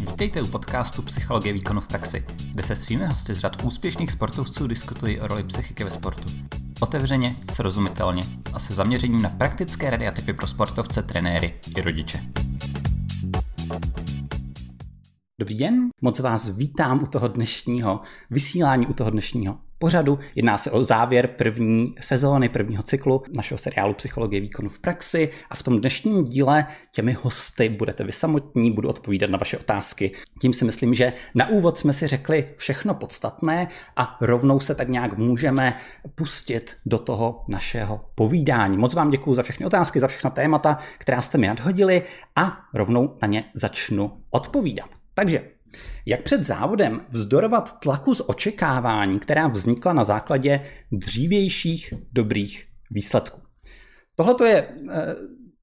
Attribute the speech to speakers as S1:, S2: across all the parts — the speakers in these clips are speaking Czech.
S1: Vítejte u podcastu Psychologie výkonu v praxi, kde se svými hosty z řad úspěšných sportovců diskutují o roli psychiky ve sportu. Otevřeně, srozumitelně a se zaměřením na praktické rady a typy pro sportovce, trenéry i rodiče. Dobrý den, moc vás vítám u toho dnešního vysílání, u toho dnešního pořadu. Jedná se o závěr první sezóny, prvního cyklu našeho seriálu Psychologie výkonu v praxi a v tom dnešním díle těmi hosty budete vy samotní, budu odpovídat na vaše otázky. Tím si myslím, že na úvod jsme si řekli všechno podstatné a rovnou se tak nějak můžeme pustit do toho našeho povídání. Moc vám děkuji za všechny otázky, za všechna témata, která jste mi nadhodili a rovnou na ně začnu odpovídat. Takže jak před závodem vzdorovat tlaku z očekávání, která vznikla na základě dřívějších dobrých výsledků? Tohle je eh,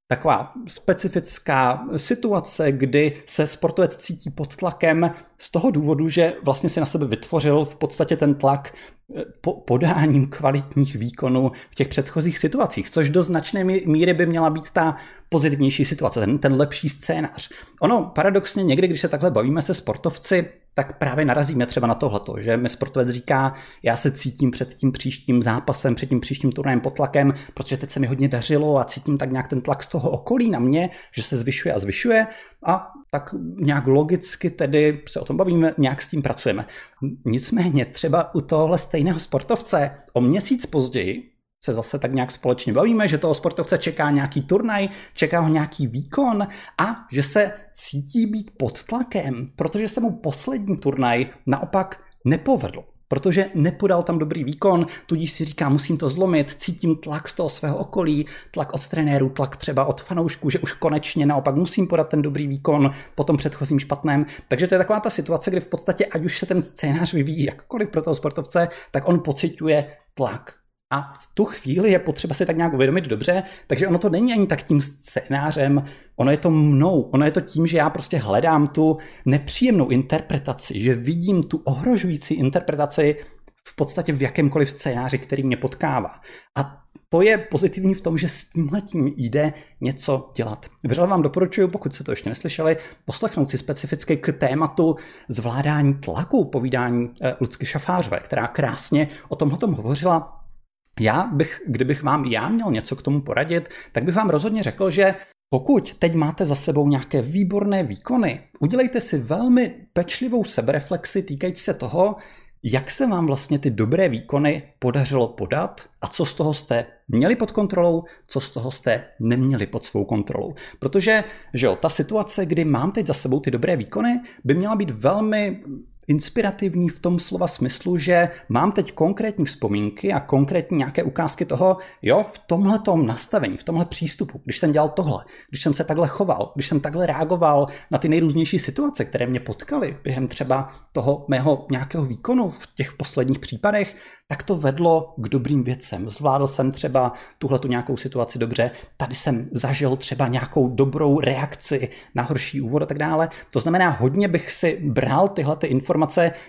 S1: taková specifická situace, kdy se sportovec cítí pod tlakem z toho důvodu, že vlastně si na sebe vytvořil v podstatě ten tlak eh, po podáním kvalitních výkonů v těch předchozích situacích, což do značné míry by měla být ta pozitivnější situace, ten, ten lepší scénář. Ono paradoxně někdy, když se takhle bavíme se sportovci, tak právě narazíme třeba na tohleto, že mi sportovec říká, já se cítím před tím příštím zápasem, před tím příštím turnajem pod tlakem, protože teď se mi hodně dařilo a cítím tak nějak ten tlak z toho okolí na mě, že se zvyšuje a zvyšuje a tak nějak logicky tedy se o tom bavíme, nějak s tím pracujeme. Nicméně třeba u tohle stejného sportovce o měsíc později se zase tak nějak společně bavíme, že toho sportovce čeká nějaký turnaj, čeká ho nějaký výkon a že se cítí být pod tlakem, protože se mu poslední turnaj naopak nepovedl protože nepodal tam dobrý výkon, tudíž si říká, musím to zlomit, cítím tlak z toho svého okolí, tlak od trenérů, tlak třeba od fanoušků, že už konečně naopak musím podat ten dobrý výkon po tom předchozím špatném. Takže to je taková ta situace, kdy v podstatě, ať už se ten scénář vyvíjí jakkoliv pro toho sportovce, tak on pociťuje tlak a v tu chvíli je potřeba si tak nějak uvědomit dobře, takže ono to není ani tak tím scénářem, ono je to mnou, ono je to tím, že já prostě hledám tu nepříjemnou interpretaci, že vidím tu ohrožující interpretaci v podstatě v jakémkoliv scénáři, který mě potkává. A to je pozitivní v tom, že s tímhletím jde něco dělat. Vřele vám doporučuji, pokud se to ještě neslyšeli, poslechnout si specificky k tématu zvládání tlaku povídání eh, Lucky Šafářové, která krásně o tomhle hovořila já bych, kdybych vám já měl něco k tomu poradit, tak bych vám rozhodně řekl, že pokud teď máte za sebou nějaké výborné výkony, udělejte si velmi pečlivou sebereflexi týkající se toho, jak se vám vlastně ty dobré výkony podařilo podat a co z toho jste měli pod kontrolou, co z toho jste neměli pod svou kontrolou. Protože že jo, ta situace, kdy mám teď za sebou ty dobré výkony, by měla být velmi inspirativní v tom slova smyslu, že mám teď konkrétní vzpomínky a konkrétní nějaké ukázky toho, jo, v tomhle nastavení, v tomhle přístupu, když jsem dělal tohle, když jsem se takhle choval, když jsem takhle reagoval na ty nejrůznější situace, které mě potkaly během třeba toho mého nějakého výkonu v těch posledních případech, tak to vedlo k dobrým věcem. Zvládl jsem třeba tuhle tu nějakou situaci dobře, tady jsem zažil třeba nějakou dobrou reakci na horší úvod a tak dále. To znamená, hodně bych si bral tyhle ty informace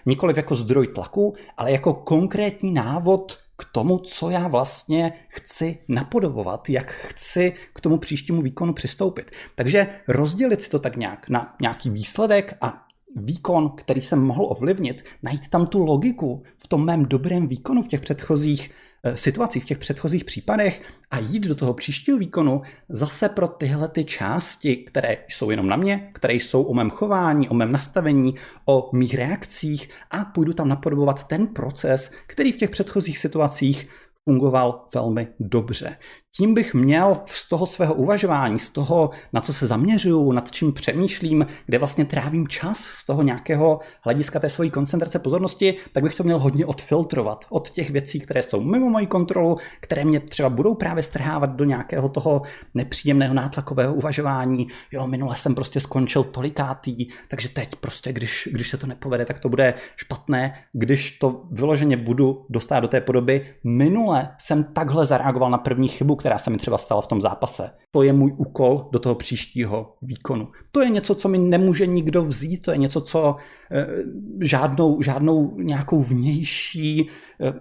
S1: nikoliv jako zdroj tlaku, ale jako konkrétní návod k tomu, co já vlastně chci napodobovat, jak chci k tomu příštímu výkonu přistoupit. Takže rozdělit si to tak nějak na nějaký výsledek a výkon, který jsem mohl ovlivnit, najít tam tu logiku v tom mém dobrém výkonu v těch předchozích eh, situacích, v těch předchozích případech a jít do toho příštího výkonu zase pro tyhle ty části, které jsou jenom na mě, které jsou o mém chování, o mém nastavení, o mých reakcích a půjdu tam napodobovat ten proces, který v těch předchozích situacích fungoval velmi dobře tím bych měl z toho svého uvažování, z toho, na co se zaměřuju, nad čím přemýšlím, kde vlastně trávím čas z toho nějakého hlediska té svojí koncentrace pozornosti, tak bych to měl hodně odfiltrovat od těch věcí, které jsou mimo moji kontrolu, které mě třeba budou právě strhávat do nějakého toho nepříjemného nátlakového uvažování. Jo, minule jsem prostě skončil tolikátý, takže teď prostě, když, když se to nepovede, tak to bude špatné. Když to vyloženě budu dostat do té podoby, minule jsem takhle zareagoval na první chybu, která se mi třeba stala v tom zápase. To je můj úkol do toho příštího výkonu. To je něco, co mi nemůže nikdo vzít, to je něco, co e, žádnou, žádnou nějakou vnější, e,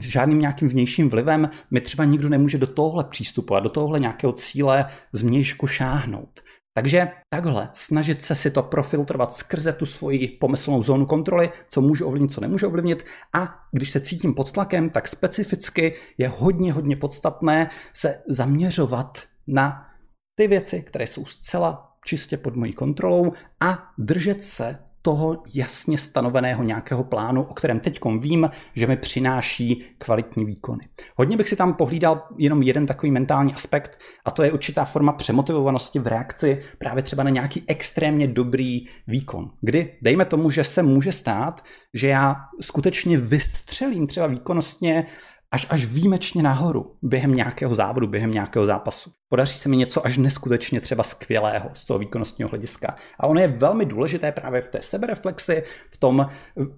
S1: žádným nějakým vnějším vlivem mi třeba nikdo nemůže do tohle přístupu a do tohle nějakého cíle změšku šáhnout. Takže takhle snažit se si to profiltrovat skrze tu svoji pomyslnou zónu kontroly, co můžu ovlivnit, co nemůžu ovlivnit. A když se cítím pod tlakem, tak specificky je hodně, hodně podstatné se zaměřovat na ty věci, které jsou zcela čistě pod mojí kontrolou a držet se toho jasně stanoveného nějakého plánu, o kterém teď vím, že mi přináší kvalitní výkony. Hodně bych si tam pohlídal jenom jeden takový mentální aspekt, a to je určitá forma přemotivovanosti v reakci právě třeba na nějaký extrémně dobrý výkon. Kdy, dejme tomu, že se může stát, že já skutečně vystřelím třeba výkonnostně až, až výjimečně nahoru během nějakého závodu, během nějakého zápasu. Podaří se mi něco až neskutečně třeba skvělého z toho výkonnostního hlediska. A ono je velmi důležité právě v té sebereflexi, v tom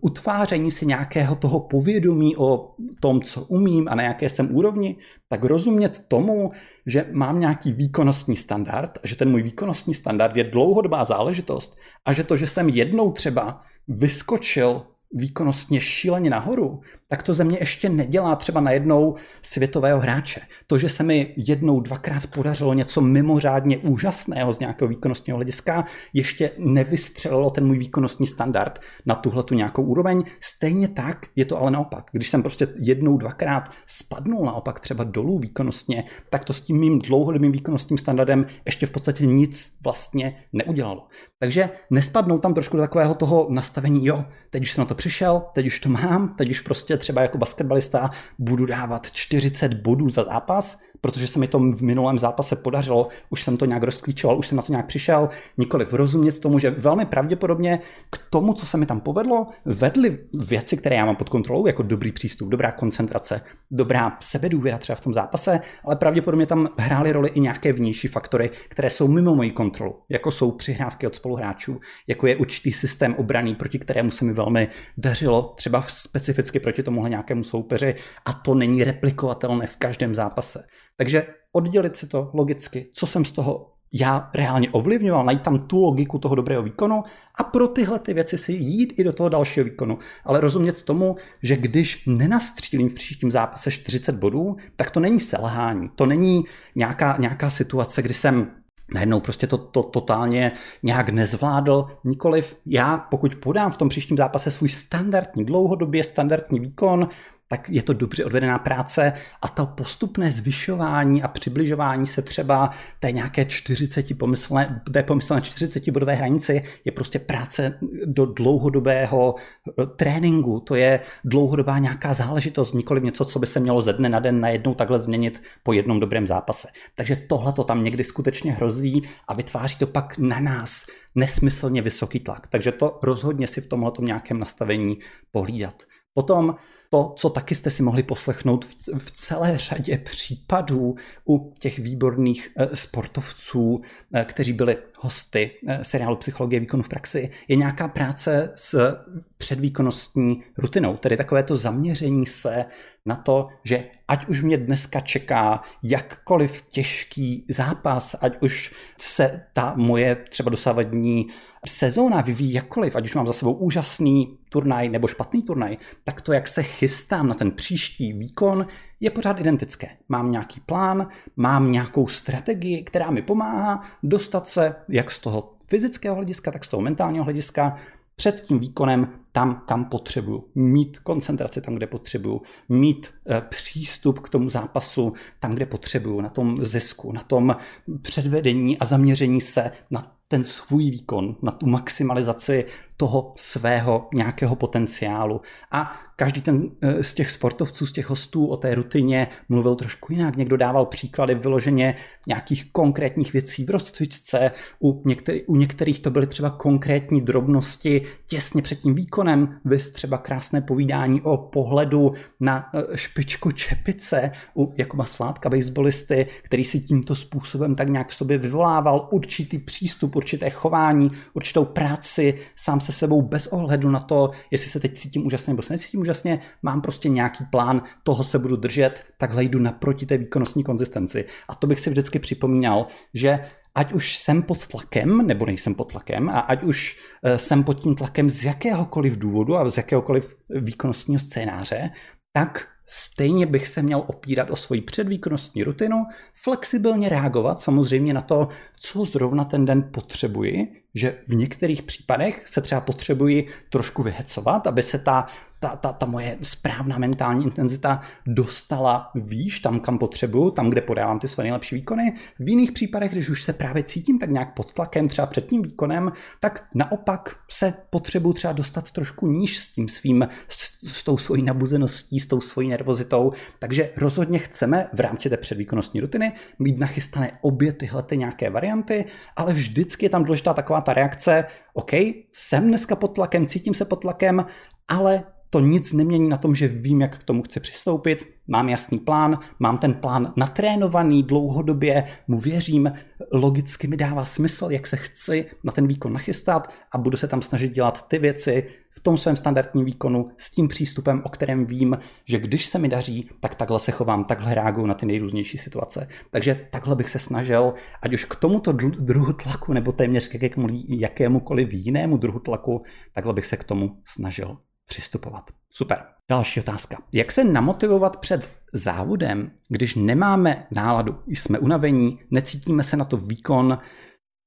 S1: utváření si nějakého toho povědomí o tom, co umím a na jaké jsem úrovni, tak rozumět tomu, že mám nějaký výkonnostní standard a že ten můj výkonnostní standard je dlouhodobá záležitost a že to, že jsem jednou třeba vyskočil výkonnostně šíleně nahoru, tak to ze mě ještě nedělá třeba na jednou světového hráče. To, že se mi jednou, dvakrát podařilo něco mimořádně úžasného z nějakého výkonnostního hlediska, ještě nevystřelilo ten můj výkonnostní standard na tuhle tu nějakou úroveň. Stejně tak je to ale naopak. Když jsem prostě jednou, dvakrát spadnul naopak třeba dolů výkonnostně, tak to s tím mým dlouhodobým výkonnostním standardem ještě v podstatě nic vlastně neudělalo. Takže nespadnou tam trošku do takového toho nastavení, jo, teď už jsem na to přišel, teď už to mám, teď už prostě třeba jako basketbalista budu dávat 40 bodů za zápas, protože se mi to v minulém zápase podařilo, už jsem to nějak rozklíčoval, už jsem na to nějak přišel, nikoliv rozumět tomu, že velmi pravděpodobně k tomu, co se mi tam povedlo, vedly věci, které já mám pod kontrolou, jako dobrý přístup, dobrá koncentrace, dobrá sebedůvěra třeba v tom zápase, ale pravděpodobně tam hrály roli i nějaké vnější faktory, které jsou mimo moji kontrolu, jako jsou přihrávky od spoluhráčů, jako je určitý systém obraný, proti kterému se mi velmi dařilo, třeba specificky proti tomuhle nějakému soupeři, a to není replikovatelné v každém zápase. Takže oddělit si to logicky, co jsem z toho já reálně ovlivňoval, najít tam tu logiku toho dobrého výkonu a pro tyhle ty věci si jít i do toho dalšího výkonu. Ale rozumět tomu, že když nenastřílím v příštím zápase 40 bodů, tak to není selhání, to není nějaká, nějaká situace, kdy jsem najednou prostě to, to totálně nějak nezvládl. Nikoliv já, pokud podám v tom příštím zápase svůj standardní, dlouhodobě standardní výkon, tak je to dobře odvedená práce a to postupné zvyšování a přibližování se třeba té nějaké 40 pomyslné, té pomyslné 40 bodové hranici je prostě práce do dlouhodobého eh, tréninku. To je dlouhodobá nějaká záležitost, nikoli něco, co by se mělo ze dne na den najednou takhle změnit po jednom dobrém zápase. Takže tohle to tam někdy skutečně hrozí a vytváří to pak na nás nesmyslně vysoký tlak. Takže to rozhodně si v tomhle nějakém nastavení pohlídat. Potom to, co taky jste si mohli poslechnout v, celé řadě případů u těch výborných e, sportovců, e, kteří byli hosty e, seriálu Psychologie výkonu v praxi, je nějaká práce s předvýkonnostní rutinou, tedy takové to zaměření se na to, že ať už mě dneska čeká jakkoliv těžký zápas, ať už se ta moje třeba dosávadní sezóna vyvíjí jakkoliv, ať už mám za sebou úžasný turnaj nebo špatný turnaj, tak to, jak se chystám na ten příští výkon, je pořád identické. Mám nějaký plán, mám nějakou strategii, která mi pomáhá dostat se jak z toho fyzického hlediska, tak z toho mentálního hlediska před tím výkonem tam, kam potřebuju. Mít koncentraci tam, kde potřebuju. Mít e, přístup k tomu zápasu tam, kde potřebuju. Na tom zisku, na tom předvedení a zaměření se na ten svůj výkon, na tu maximalizaci toho svého nějakého potenciálu. A každý ten eh, z těch sportovců, z těch hostů o té rutině mluvil trošku jinak. Někdo dával příklady vyloženě nějakých konkrétních věcí v rozcvičce, u, některý, u některých to byly třeba konkrétní drobnosti těsně před tím výkonem, vys třeba krásné povídání o pohledu na eh, špičku čepice u Jakuba Sládka, baseballisty, který si tímto způsobem tak nějak v sobě vyvolával určitý přístup, určité chování, určitou práci sám se sebou bez ohledu na to, jestli se teď cítím úžasně nebo se necítím úžasně, mám prostě nějaký plán, toho se budu držet, takhle jdu naproti té výkonnostní konzistenci. A to bych si vždycky připomínal, že ať už jsem pod tlakem, nebo nejsem pod tlakem, a ať už eh, jsem pod tím tlakem z jakéhokoliv důvodu a z jakéhokoliv výkonnostního scénáře, tak stejně bych se měl opírat o svoji předvýkonnostní rutinu, flexibilně reagovat samozřejmě na to, co zrovna ten den potřebuji, že v některých případech se třeba potřebuji trošku vyhecovat, aby se ta, ta, ta, ta moje správná mentální intenzita dostala výš, tam, kam potřebuju, tam, kde podávám ty své nejlepší výkony. V jiných případech, když už se právě cítím tak nějak pod tlakem, třeba před tím výkonem, tak naopak se potřebuju třeba dostat trošku níž s tím svým, s, s tou svojí nabuzeností, s tou svojí nervozitou. Takže rozhodně chceme v rámci té předvýkonnostní rutiny mít nachystané obě tyhle ty nějaké varianty, ale vždycky je tam důležitá taková ta reakce, OK, jsem dneska pod tlakem, cítím se pod tlakem, ale to nic nemění na tom, že vím, jak k tomu chci přistoupit, mám jasný plán, mám ten plán natrénovaný dlouhodobě, mu věřím, logicky mi dává smysl, jak se chci na ten výkon nachystat a budu se tam snažit dělat ty věci v tom svém standardním výkonu s tím přístupem, o kterém vím, že když se mi daří, tak takhle se chovám, takhle reaguju na ty nejrůznější situace. Takže takhle bych se snažil, ať už k tomuto druhu tlaku nebo téměř k jakémukoliv jinému druhu tlaku, takhle bych se k tomu snažil přistupovat. Super. Další otázka. Jak se namotivovat před závodem, když nemáme náladu, jsme unavení, necítíme se na to výkon,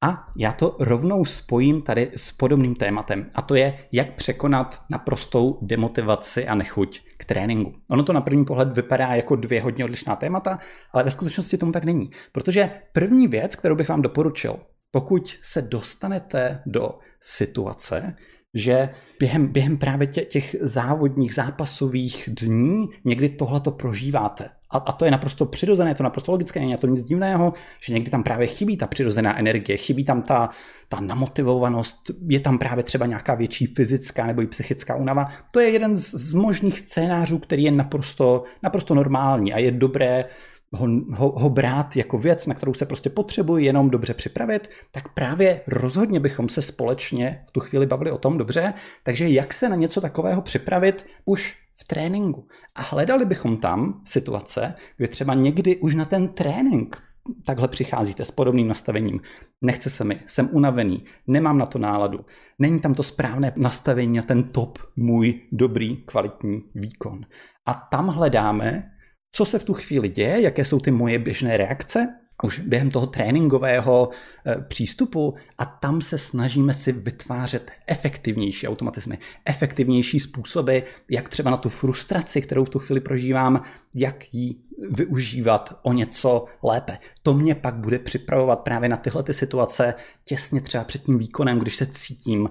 S1: a já to rovnou spojím tady s podobným tématem, a to je, jak překonat naprostou demotivaci a nechuť k tréninku. Ono to na první pohled vypadá jako dvě hodně odlišná témata, ale ve skutečnosti tomu tak není. Protože první věc, kterou bych vám doporučil, pokud se dostanete do situace, že během, během právě tě, těch závodních, zápasových dní někdy tohle to prožíváte. A, a to je naprosto přirozené, je to naprosto logické, není to nic divného, že někdy tam právě chybí ta přirozená energie, chybí tam ta, ta namotivovanost, je tam právě třeba nějaká větší fyzická nebo i psychická únava. To je jeden z, z možných scénářů, který je naprosto, naprosto normální a je dobré ho, ho, ho brát jako věc, na kterou se prostě potřebuji jenom dobře připravit, tak právě rozhodně bychom se společně v tu chvíli bavili o tom dobře, takže jak se na něco takového připravit už v tréninku. A hledali bychom tam situace, kdy třeba někdy už na ten trénink takhle přicházíte s podobným nastavením. Nechce se mi, jsem unavený, nemám na to náladu, není tam to správné nastavení na ten top můj dobrý, kvalitní výkon. A tam hledáme co se v tu chvíli děje, jaké jsou ty moje běžné reakce, už během toho tréninkového eh, přístupu a tam se snažíme si vytvářet efektivnější automatizmy, efektivnější způsoby, jak třeba na tu frustraci, kterou v tu chvíli prožívám, jak ji využívat o něco lépe. To mě pak bude připravovat právě na tyhle ty situace těsně třeba před tím výkonem, když se cítím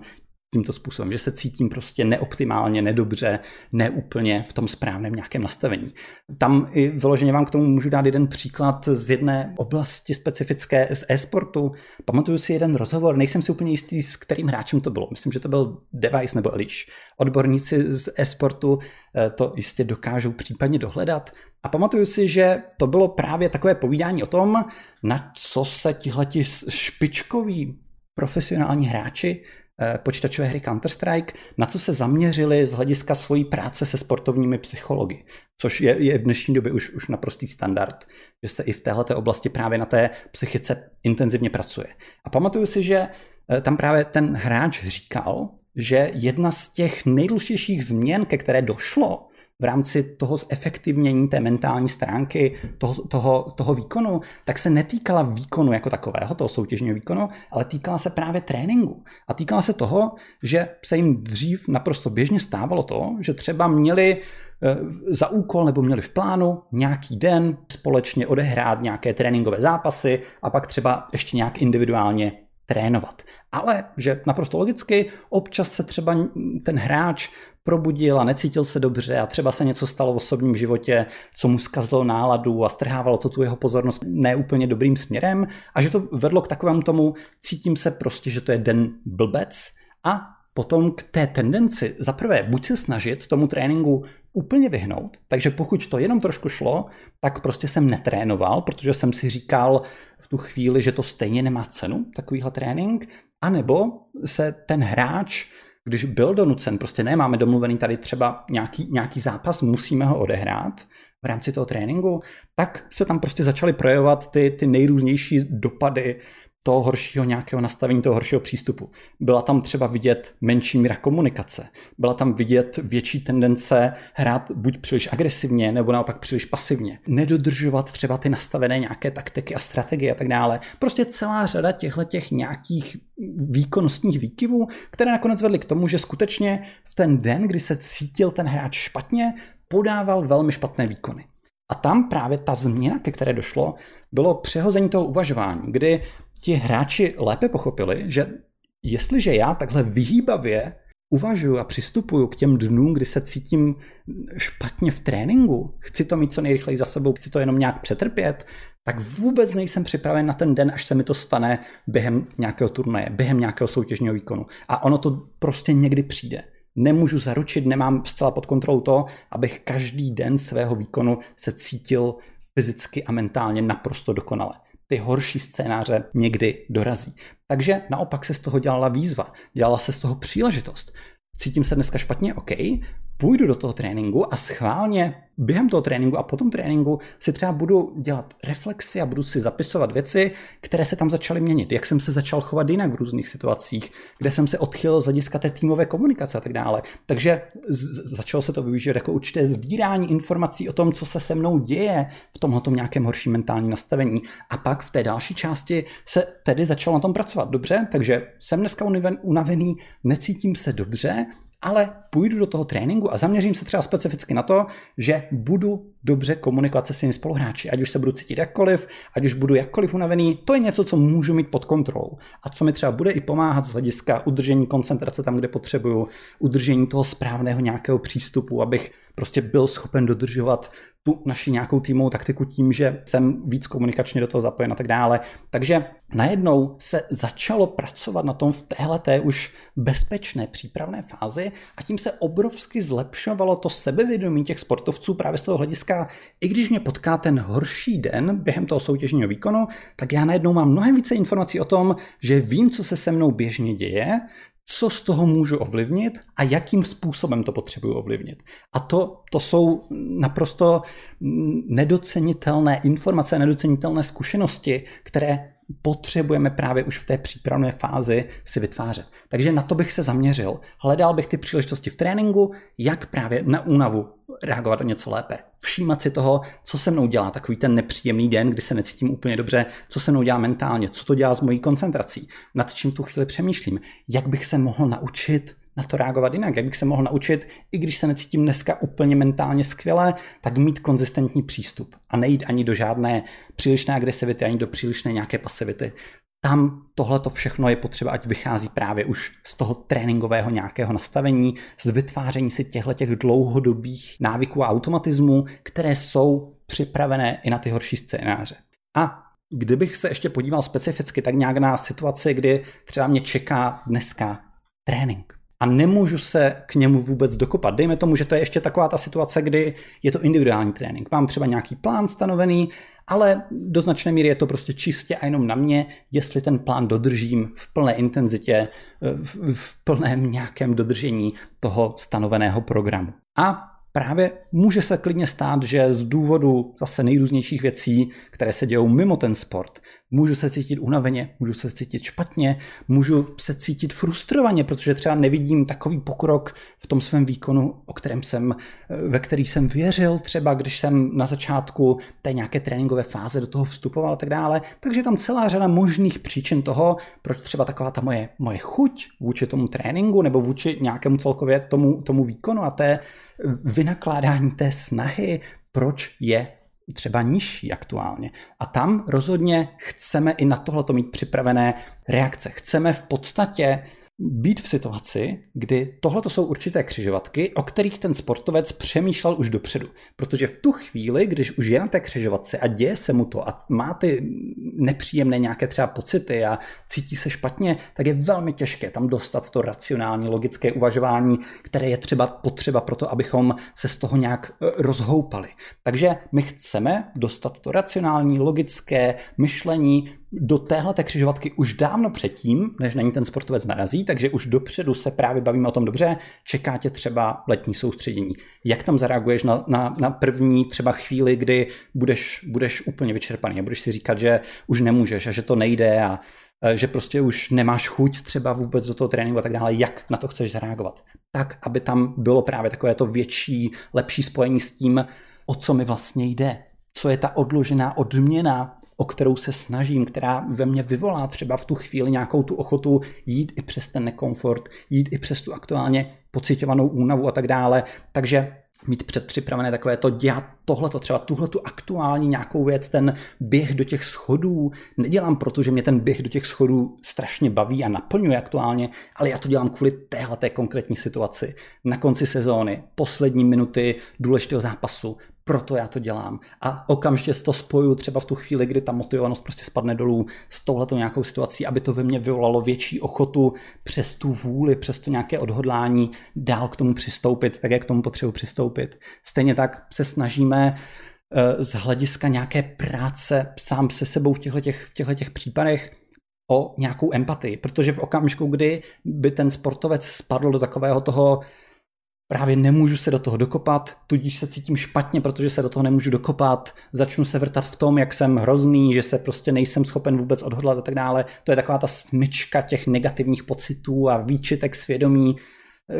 S1: tímto způsobem, že se cítím prostě neoptimálně, nedobře, neúplně v tom správném nějakém nastavení. Tam i vyloženě vám k tomu můžu dát jeden příklad z jedné oblasti specifické z e-sportu. Pamatuju si jeden rozhovor, nejsem si úplně jistý, s kterým hráčem to bylo. Myslím, že to byl Device nebo Eliš. Odborníci z e-sportu eh, to jistě dokážou případně dohledat. A pamatuju si, že to bylo právě takové povídání o tom, na co se tihleti špičkoví profesionální hráči počítačové hry Counter-Strike, na co se zaměřili z hlediska svojí práce se sportovními psychologi, což je, je v dnešní době už, už naprostý standard, že se i v této oblasti právě na té psychice intenzivně pracuje. A pamatuju si, že eh, tam právě ten hráč říkal, že jedna z těch nejdůležitějších změn, ke které došlo v rámci toho zefektivnění té mentální stránky toho, toho, toho výkonu, tak se netýkala výkonu jako takového, toho soutěžního výkonu, ale týkala se právě tréninku. A týkala se toho, že se jim dřív naprosto běžně stávalo to, že třeba měli eh, za úkol nebo měli v plánu nějaký den společně odehrát nějaké tréninkové zápasy a pak třeba ještě nějak individuálně trénovat. Ale že naprosto logicky občas se třeba ten hráč probudil a necítil se dobře a třeba se něco stalo v osobním životě, co mu zkazilo náladu a strhávalo to tu jeho pozornost neúplně dobrým směrem a že to vedlo k takovému tomu, cítím se prostě, že to je den blbec a potom k té tendenci zaprvé buď se snažit tomu tréninku úplně vyhnout, takže pokud to jenom trošku šlo, tak prostě jsem netrénoval, protože jsem si říkal v tu chvíli, že to stejně nemá cenu, takovýhle trénink, anebo se ten hráč když byl donucen, prostě ne, máme domluvený tady třeba nějaký, nějaký zápas, musíme ho odehrát v rámci toho tréninku, tak se tam prostě začaly projevovat ty, ty nejrůznější dopady toho horšího nějakého nastavení, toho horšího přístupu. Byla tam třeba vidět menší míra komunikace, byla tam vidět větší tendence hrát buď příliš agresivně, nebo naopak příliš pasivně. Nedodržovat třeba ty nastavené nějaké taktiky a strategie a tak dále. Prostě celá řada těchto těch nějakých výkonnostních výkyvů, které nakonec vedly k tomu, že skutečně v ten den, kdy se cítil ten hráč špatně, podával velmi špatné výkony. A tam právě ta změna, ke které došlo, bylo přehození toho uvažování, kdy ti hráči lépe pochopili, že jestliže já takhle vyhýbavě uvažuji a přistupuju k těm dnům, kdy se cítím špatně v tréninku, chci to mít co nejrychleji za sebou, chci to jenom nějak přetrpět, tak vůbec nejsem připraven na ten den, až se mi to stane během nějakého turnaje, během nějakého soutěžního výkonu. A ono to prostě někdy přijde. Nemůžu zaručit, nemám zcela pod kontrolou to, abych každý den svého výkonu se cítil fyzicky a mentálně naprosto dokonale ty horší scénáře někdy dorazí. Takže naopak se z toho dělala výzva, dělala se z toho příležitost. Cítím se dneska špatně, OK, půjdu do toho tréninku a schválně během toho tréninku a po tom tréninku si třeba budu dělat reflexy a budu si zapisovat věci, které se tam začaly měnit. Jak jsem se začal chovat jinak v různých situacích, kde jsem se odchylil z hlediska té týmové komunikace a tak dále. Takže z- začalo se to využívat jako určité sbírání informací o tom, co se se mnou děje v tomhle nějakém horším mentálním nastavení. A pak v té další části se tedy začalo na tom pracovat. Dobře, takže jsem dneska unavený, necítím se dobře, ale půjdu do toho tréninku a zaměřím se třeba specificky na to, že budu dobře komunikovat se svými spoluhráči, ať už se budu cítit jakkoliv, ať už budu jakkoliv unavený, to je něco, co můžu mít pod kontrolou. A co mi třeba bude i pomáhat z hlediska udržení koncentrace tam, kde potřebuju, udržení toho správného nějakého přístupu, abych prostě byl schopen dodržovat tu naši nějakou týmovou taktiku tím, že jsem víc komunikačně do toho zapojen a tak dále. Takže najednou se začalo pracovat na tom v téhleté už bezpečné přípravné fázi a tím se obrovsky zlepšovalo to sebevědomí těch sportovců právě z toho hlediska, i když mě potká ten horší den během toho soutěžního výkonu, tak já najednou mám mnohem více informací o tom, že vím, co se se mnou běžně děje, co z toho můžu ovlivnit a jakým způsobem to potřebuji ovlivnit. A to, to jsou naprosto nedocenitelné informace, nedocenitelné zkušenosti, které potřebujeme právě už v té přípravné fázi si vytvářet. Takže na to bych se zaměřil. Hledal bych ty příležitosti v tréninku, jak právě na únavu reagovat o něco lépe. Všímat si toho, co se mnou dělá takový ten nepříjemný den, kdy se necítím úplně dobře, co se mnou dělá mentálně, co to dělá s mojí koncentrací, nad čím tu chvíli přemýšlím, jak bych se mohl naučit na to reagovat jinak, jak bych se mohl naučit, i když se necítím dneska úplně mentálně skvěle, tak mít konzistentní přístup a nejít ani do žádné přílišné agresivity, ani do přílišné nějaké pasivity. Tam tohle to všechno je potřeba, ať vychází právě už z toho tréninkového nějakého nastavení, z vytváření si těchto těch dlouhodobých návyků a automatismů, které jsou připravené i na ty horší scénáře. A kdybych se ještě podíval specificky tak nějak na situaci, kdy třeba mě čeká dneska trénink a nemůžu se k němu vůbec dokopat. Dejme tomu, že to je ještě taková ta situace, kdy je to individuální trénink. Mám třeba nějaký plán stanovený, ale do značné míry je to prostě čistě a jenom na mě, jestli ten plán dodržím v plné intenzitě, v, v plném nějakém dodržení toho stanoveného programu. A právě může se klidně stát, že z důvodu zase nejrůznějších věcí, které se dějou mimo ten sport, můžu se cítit unaveně, můžu se cítit špatně, můžu se cítit frustrovaně, protože třeba nevidím takový pokrok v tom svém výkonu, o kterém jsem, ve který jsem věřil, třeba když jsem na začátku té nějaké tréninkové fáze do toho vstupoval a tak dále. Takže tam celá řada možných příčin toho, proč třeba taková ta moje, moje chuť vůči tomu tréninku nebo vůči nějakému celkově tomu, tomu výkonu a té vynakládání té snahy, proč je třeba nižší aktuálně. A tam rozhodně chceme i na tohleto mít připravené reakce. Chceme v podstatě být v situaci, kdy tohle jsou určité křižovatky, o kterých ten sportovec přemýšlel už dopředu. Protože v tu chvíli, když už je na té křižovatce a děje se mu to a má ty nepříjemné nějaké třeba pocity a cítí se špatně, tak je velmi těžké tam dostat to racionální, logické uvažování, které je třeba potřeba pro to, abychom se z toho nějak e, rozhoupali. Takže my chceme dostat to racionální, logické myšlení do téhle křižovatky už dávno předtím, než na ní ten sportovec narazí, takže už dopředu se právě bavíme o tom dobře, čeká tě třeba letní soustředění. Jak tam zareaguješ na, na, na první třeba chvíli, kdy budeš, budeš úplně vyčerpaný a budeš si říkat, že už nemůžeš a že to nejde a že prostě už nemáš chuť třeba vůbec do toho tréninku a tak dále, jak na to chceš zareagovat. Tak, aby tam bylo právě takové to větší, lepší spojení s tím, o co mi vlastně jde. Co je ta odložená odměna o kterou se snažím, která ve mně vyvolá třeba v tu chvíli nějakou tu ochotu jít i přes ten nekomfort, jít i přes tu aktuálně pocitovanou únavu a tak dále. Takže mít předpřipravené takové to dělat tohleto, třeba tuhle tu aktuální nějakou věc, ten běh do těch schodů, nedělám proto, že mě ten běh do těch schodů strašně baví a naplňuje aktuálně, ale já to dělám kvůli téhle konkrétní situaci. Na konci sezóny, poslední minuty důležitého zápasu, proto já to dělám. A okamžitě to spoju třeba v tu chvíli, kdy ta motivovanost prostě spadne dolů s touhletou nějakou situací, aby to ve mně vyvolalo větší ochotu přes tu vůli, přes to nějaké odhodlání dál k tomu přistoupit, tak jak k tomu potřebuji přistoupit. Stejně tak se snažíme eh, z hlediska nějaké práce sám se sebou v těchto, těch, v těchto těch případech o nějakou empatii, protože v okamžiku, kdy by ten sportovec spadl do takového toho právě nemůžu se do toho dokopat, tudíž se cítím špatně, protože se do toho nemůžu dokopat, začnu se vrtat v tom, jak jsem hrozný, že se prostě nejsem schopen vůbec odhodlat a tak dále. To je taková ta smyčka těch negativních pocitů a výčitek svědomí,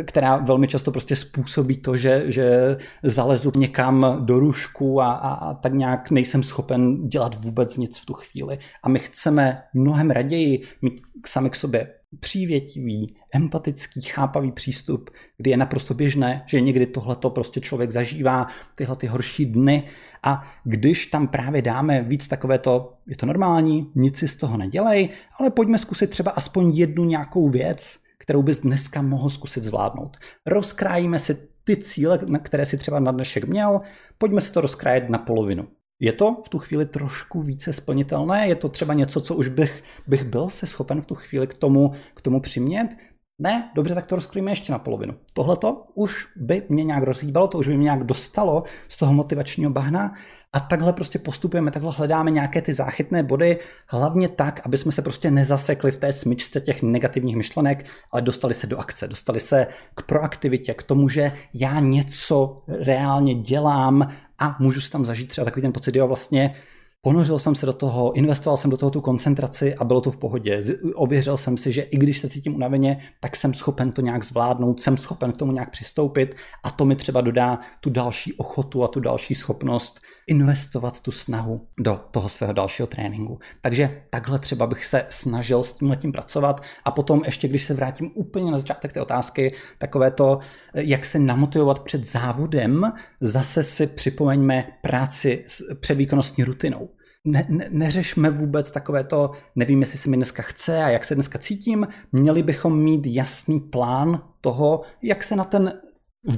S1: která velmi často prostě způsobí to, že, že zalezu někam do růžku a, a, a tak nějak nejsem schopen dělat vůbec nic v tu chvíli. A my chceme mnohem raději mít sami k sobě přívětivý, empatický, chápavý přístup, kdy je naprosto běžné, že někdy tohleto prostě člověk zažívá, tyhle ty horší dny a když tam právě dáme víc takové to, je to normální, nic si z toho nedělej, ale pojďme zkusit třeba aspoň jednu nějakou věc, kterou bys dneska mohl zkusit zvládnout. Rozkrájíme si ty cíle, které si třeba na dnešek měl, pojďme si to rozkrájet na polovinu. Je to v tu chvíli trošku více splnitelné? Je to třeba něco, co už bych, bych byl se schopen v tu chvíli k tomu, k tomu přimět? Ne, dobře, tak to rozklíme ještě na polovinu. Tohle to už by mě nějak rozhýbalo, to už by mě nějak dostalo z toho motivačního bahna a takhle prostě postupujeme, takhle hledáme nějaké ty záchytné body, hlavně tak, aby jsme se prostě nezasekli v té smyčce těch negativních myšlenek, ale dostali se do akce, dostali se k proaktivitě, k tomu, že já něco reálně dělám a můžu si tam zažít třeba takový ten pocit, jo, vlastně Ponořil jsem se do toho, investoval jsem do toho tu koncentraci a bylo to v pohodě. Ověřil jsem si, že i když se cítím unaveně, tak jsem schopen to nějak zvládnout, jsem schopen k tomu nějak přistoupit a to mi třeba dodá tu další ochotu a tu další schopnost investovat tu snahu do toho svého dalšího tréninku. Takže takhle třeba bych se snažil s tím letím pracovat a potom ještě, když se vrátím úplně na začátek té otázky, takové to, jak se namotivovat před závodem, zase si připomeňme práci s předvýkonnostní rutinou ne, ne, neřešme vůbec takové to, nevím, jestli se mi dneska chce a jak se dneska cítím. Měli bychom mít jasný plán toho, jak se na ten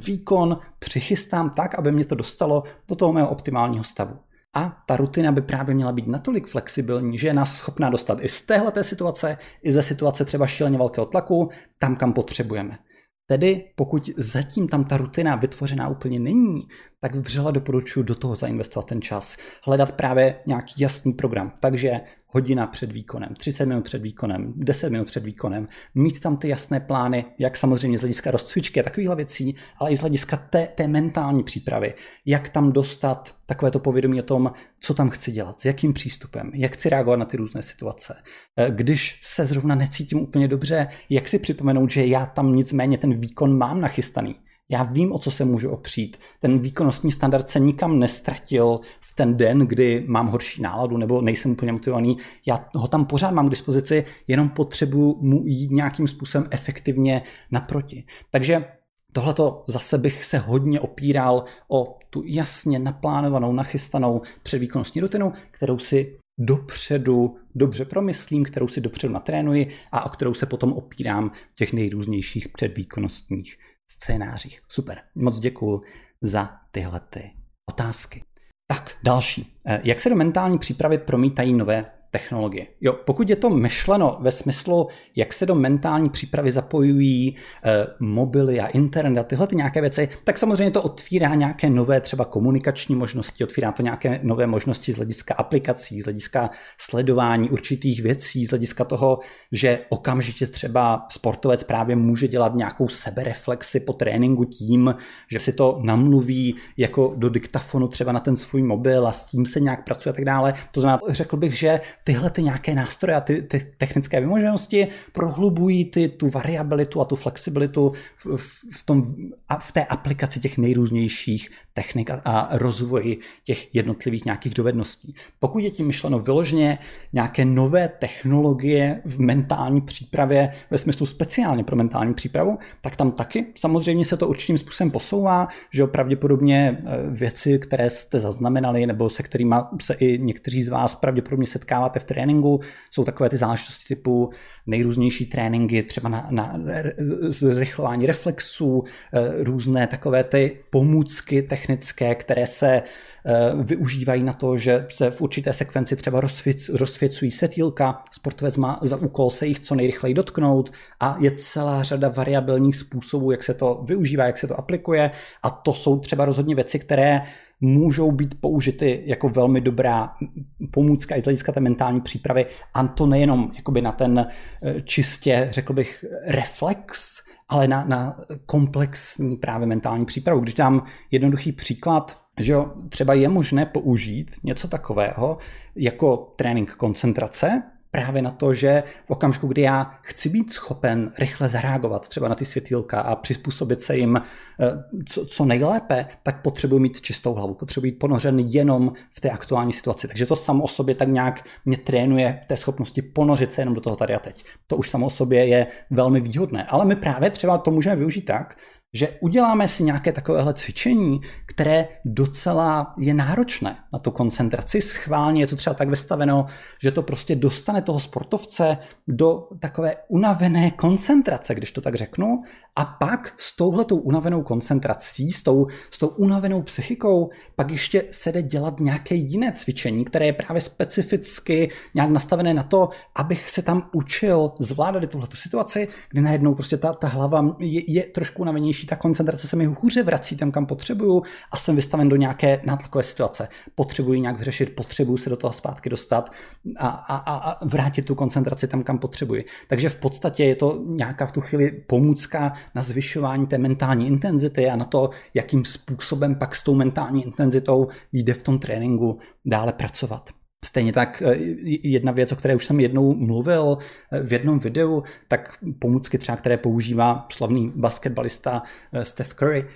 S1: výkon přichystám tak, aby mě to dostalo do toho mého optimálního stavu. A ta rutina by právě měla být natolik flexibilní, že je nás schopná dostat i z téhleté situace, i ze situace třeba šíleně velkého tlaku, tam, kam potřebujeme. Tedy pokud zatím tam ta rutina vytvořená úplně není, tak vřele doporučuji do toho zainvestovat ten čas. Hledat právě nějaký jasný program. Takže hodina před výkonem, 30 minut před výkonem, 10 minut před výkonem, mít tam ty jasné plány, jak samozřejmě z hlediska rozcvičky a takovýchhle věcí, ale i z hlediska té, té mentální přípravy, jak tam dostat takové to povědomí o tom, co tam chci dělat, s jakým přístupem, jak chci reagovat na ty různé situace. Eh, když se zrovna necítím úplně dobře, jak si připomenout, že já tam nicméně ten výkon mám nachystaný, já vím, o co se můžu opřít. Ten výkonnostní standard se nikam nestratil v ten den, kdy mám horší náladu nebo nejsem úplně motivovaný. Já ho tam pořád mám k dispozici, jenom potřebuji mu jít nějakým způsobem efektivně naproti. Takže Tohleto zase bych se hodně opíral o tu jasně naplánovanou, nachystanou předvýkonnostní rutinu, kterou si dopředu dobře promyslím, kterou si dopředu natrénuji a o kterou se potom opírám v těch nejrůznějších předvýkonnostních scénářích. Super, moc děkuji za tyhle ty otázky. Tak, další. Eh, jak se do mentální přípravy promítají nové technologie. Jo, pokud je to myšleno ve smyslu, jak se do mentální přípravy zapojují e, mobily a internet a tyhle ty nějaké věci, tak samozřejmě to otvírá nějaké nové třeba komunikační možnosti, otvírá to nějaké nové možnosti z hlediska aplikací, z hlediska sledování určitých věcí, z hlediska toho, že okamžitě třeba sportovec právě může dělat nějakou sebereflexi po tréninku tím, že si to namluví jako do diktafonu třeba na ten svůj mobil a s tím se nějak pracuje a tak dále. To znamená, řekl bych, že tyhle ty nějaké nástroje a ty, ty technické vymoženosti prohlubují ty, tu variabilitu a tu flexibilitu v, v, tom, a v té aplikaci těch nejrůznějších technik a, a rozvoji těch jednotlivých nějakých dovedností. Pokud je tím myšleno vyloženě nějaké nové technologie v mentální přípravě ve smyslu speciálně pro mentální přípravu, tak tam taky samozřejmě se to určitým způsobem posouvá, že pravděpodobně e, věci, které jste zaznamenali nebo se kterými se i někteří z vás pravděpodobně setkáváte v tréninku, jsou takové ty záležitosti typu nejrůznější tréninky, třeba na, na zrychlování reflexů, e, různé takové ty pomůcky technické, které se Eh, využívají na to, že se v určité sekvenci třeba rozsvěc, rozsvěcují světýlka, sportovec má za úkol se jich co nejrychleji dotknout a je celá řada variabilních způsobů, jak se to využívá, jak se to aplikuje. A to jsou třeba rozhodně věci, které můžou být použity jako velmi dobrá pomůcka i z hlediska té mentální přípravy a to nejenom jakoby na ten eh, čistě, řekl bych, reflex, ale na, na komplexní právě mentální přípravu. Když dám jednoduchý příklad, že jo, třeba je možné použít něco takového jako trénink koncentrace, právě na to, že v okamžiku, kdy já chci být schopen rychle zareagovat třeba na ty světýlka a přizpůsobit se jim eh, co, co nejlépe, tak potřebuji mít čistou hlavu, potřebuji být ponořen jenom v té aktuální situaci. Takže to samo o sobě tak nějak mě trénuje té schopnosti ponořit se jenom do toho tady a teď. To už samo o sobě je velmi výhodné. Ale my právě třeba to můžeme využít tak, že uděláme si nějaké takovéhle cvičení, které docela je náročné na tu koncentraci. Schválně je to třeba tak vystaveno, že to prostě dostane toho sportovce do takové unavené koncentrace, když to tak řeknu, a pak s touhletou unavenou koncentrací, s tou, s tou unavenou psychikou, pak ještě se jde dělat nějaké jiné cvičení, které je právě specificky nějak nastavené na to, abych se tam učil zvládat tuhle situaci, kdy najednou prostě ta, ta hlava je, je trošku unavenější ta koncentrace se mi hůře vrací tam, kam potřebuju a jsem vystaven do nějaké nátlakové situace. Potřebuji nějak vyřešit, potřebuji se do toho zpátky dostat a, a, a vrátit tu koncentraci tam, kam potřebuji. Takže v podstatě je to nějaká v tu chvíli pomůcka na zvyšování té mentální intenzity a na to, jakým způsobem pak s tou mentální intenzitou jde v tom tréninku dále pracovat. Stejně tak eh, jedna věc, o které už jsem jednou mluvil eh, v jednom videu, tak pomůcky třeba, které používá slavný basketbalista eh, Steph Curry,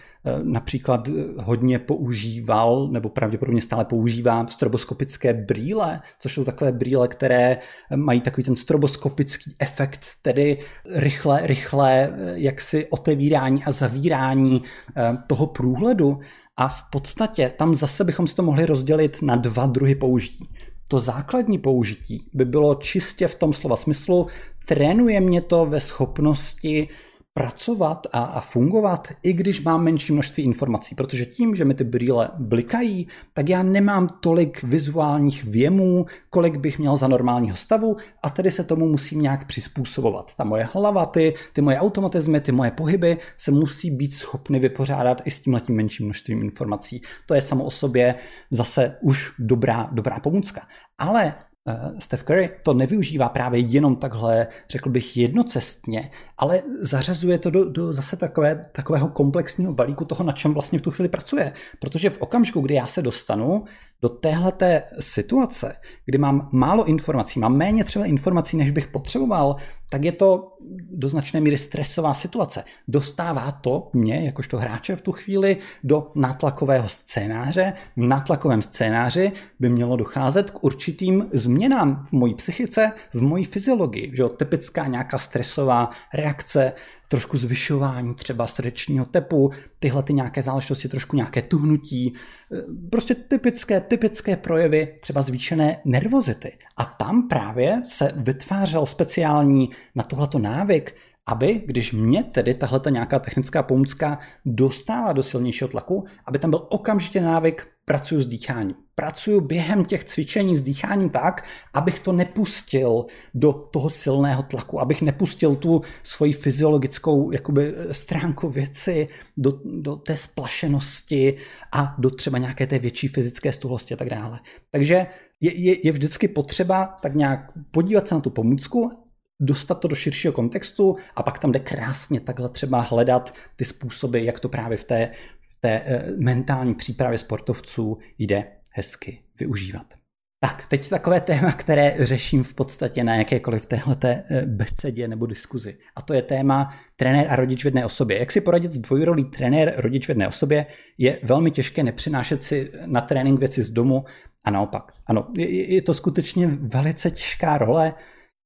S1: například hodně používal, nebo pravděpodobně stále používá stroboskopické brýle, což jsou takové brýle, které mají takový ten stroboskopický efekt, tedy rychle, rychle jaksi otevírání a zavírání toho průhledu. A v podstatě tam zase bychom si to mohli rozdělit na dva druhy použití to základní použití by bylo čistě v tom slova smyslu, trénuje mě to ve schopnosti pracovat a, a fungovat, i když mám menší množství informací, protože tím, že mi ty brýle blikají, tak já nemám tolik vizuálních věmů, kolik bych měl za normálního stavu a tedy se tomu musím nějak přizpůsobovat. Ta moje hlava, ty, ty moje automatizmy, ty moje pohyby se musí být schopny vypořádat i s tímhletím menším množstvím informací. To je samo o sobě zase už dobrá, dobrá pomůcka. Ale Steph Curry to nevyužívá právě jenom takhle, řekl bych, jednocestně, ale zařazuje to do, do zase takové, takového komplexního balíku toho, na čem vlastně v tu chvíli pracuje. Protože v okamžiku, kdy já se dostanu do téhleté situace, kdy mám málo informací, mám méně třeba informací, než bych potřeboval, tak je to do značné míry stresová situace. Dostává to mě, jakožto hráče v tu chvíli, do nátlakového scénáře. V nátlakovém scénáři by mělo docházet k určitým změnám v mojí psychice, v mojí fyziologii. Že jo? Typická nějaká stresová reakce, trošku zvyšování třeba srdečního tepu, tyhle ty nějaké záležitosti, trošku nějaké tuhnutí, eh, prostě typické, typické projevy třeba zvýšené nervozity. A tam právě se vytvářel speciální na tohleto návyk, aby, když mě tedy tahle nějaká technická pomůcka dostává do silnějšího tlaku, aby tam byl okamžitě návyk pracuji s dýcháním. Pracuji během těch cvičení s dýcháním tak, abych to nepustil do toho silného tlaku, abych nepustil tu svoji fyziologickou jakoby, stránku věci do, do té splašenosti a do třeba nějaké té větší fyzické stuhlosti a tak dále. Takže je, je, je vždycky potřeba tak nějak podívat se na tu pomůcku dostat to do širšího kontextu a pak tam jde krásně takhle třeba hledat ty způsoby, jak to právě v té, té eh, mentální přípravě sportovců jde hezky využívat. Tak, teď takové téma, které řeším v podstatě na jakékoliv téhleté eh, besedě nebo diskuzi. A to je téma trenér a rodič v jedné osobě. Jak si poradit s dvojrolí trenér, rodič v jedné osobě je velmi těžké nepřinášet si na trénink věci z domu a naopak. Ano, je, je to skutečně velice těžká role,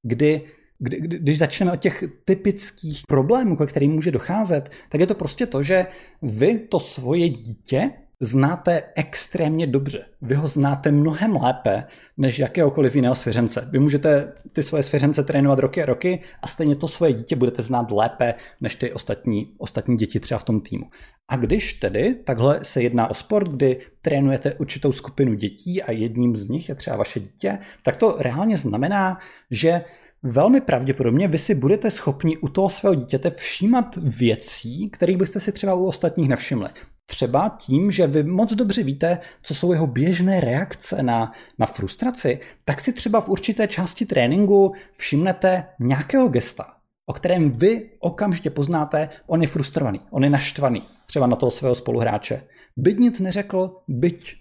S1: kdy kdy, když začneme od těch typických problémů, ke kterým může docházet, tak je to prostě to, že vy to svoje dítě znáte extrémně dobře. Vy ho znáte mnohem lépe než jakéhokoliv jiného svěřence. Vy můžete ty svoje svěřence trénovat roky a roky a stejně to svoje dítě budete znát lépe než ty ostatní, ostatní děti třeba v tom týmu. A když tedy takhle se jedná o sport, kdy trénujete určitou skupinu dětí a jedním z nich je třeba vaše dítě, tak to reálně znamená, že velmi pravděpodobně vy si budete schopni u toho svého dítěte všímat věcí, kterých byste si třeba u ostatních nevšimli. Třeba tím, že vy moc dobře víte, co jsou jeho běžné reakce na, na frustraci, tak si třeba v určité části tréninku všimnete nějakého gesta, o kterém vy okamžitě poznáte, on je frustrovaný, on je naštvaný, třeba na toho svého spoluhráče. Byť nic neřekl, byť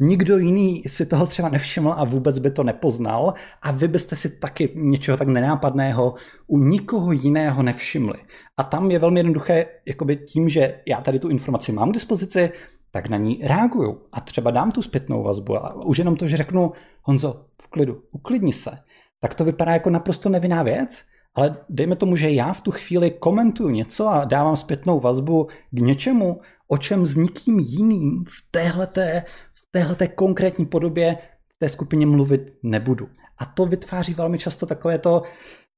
S1: nikdo jiný si toho třeba nevšiml a vůbec by to nepoznal a vy byste si taky něčeho tak nenápadného u nikoho jiného nevšimli. A tam je velmi jednoduché, jakoby tím, že já tady tu informaci mám k dispozici, tak na ní reaguju. A třeba dám tu zpětnou vazbu a už jenom to, že řeknu Honzo, v klidu, uklidni se, tak to vypadá jako naprosto nevinná věc, ale dejme tomu, že já v tu chvíli komentuju něco a dávám zpětnou vazbu k něčemu, o čem s nikým jiným v téhleté, v téhleté konkrétní podobě v té skupině mluvit nebudu. A to vytváří velmi často takové to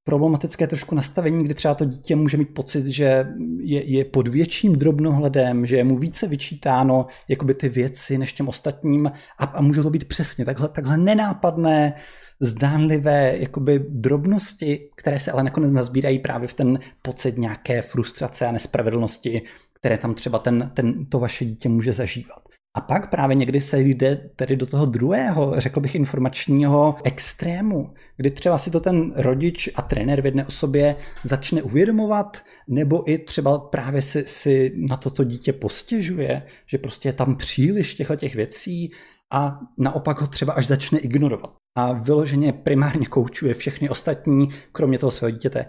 S1: problematické trošku nastavení, kdy třeba to dítě může mít pocit, že je, je pod větším drobnohledem, že je mu více vyčítáno jakoby ty věci než těm ostatním a, a může to být přesně takhle, takhle nenápadné, zdánlivé jakoby drobnosti, které se ale nakonec nazbírají právě v ten pocit nějaké frustrace a nespravedlnosti, které tam třeba ten, ten, to vaše dítě může zažívat. A pak právě někdy se jde tedy do toho druhého, řekl bych, informačního extrému, kdy třeba si to ten rodič a trenér v jedné osobě začne uvědomovat, nebo i třeba právě si, si na toto dítě postěžuje, že prostě je tam příliš těchto těch věcí a naopak ho třeba až začne ignorovat. A vyloženě primárně koučuje všechny ostatní, kromě toho svého dítěte.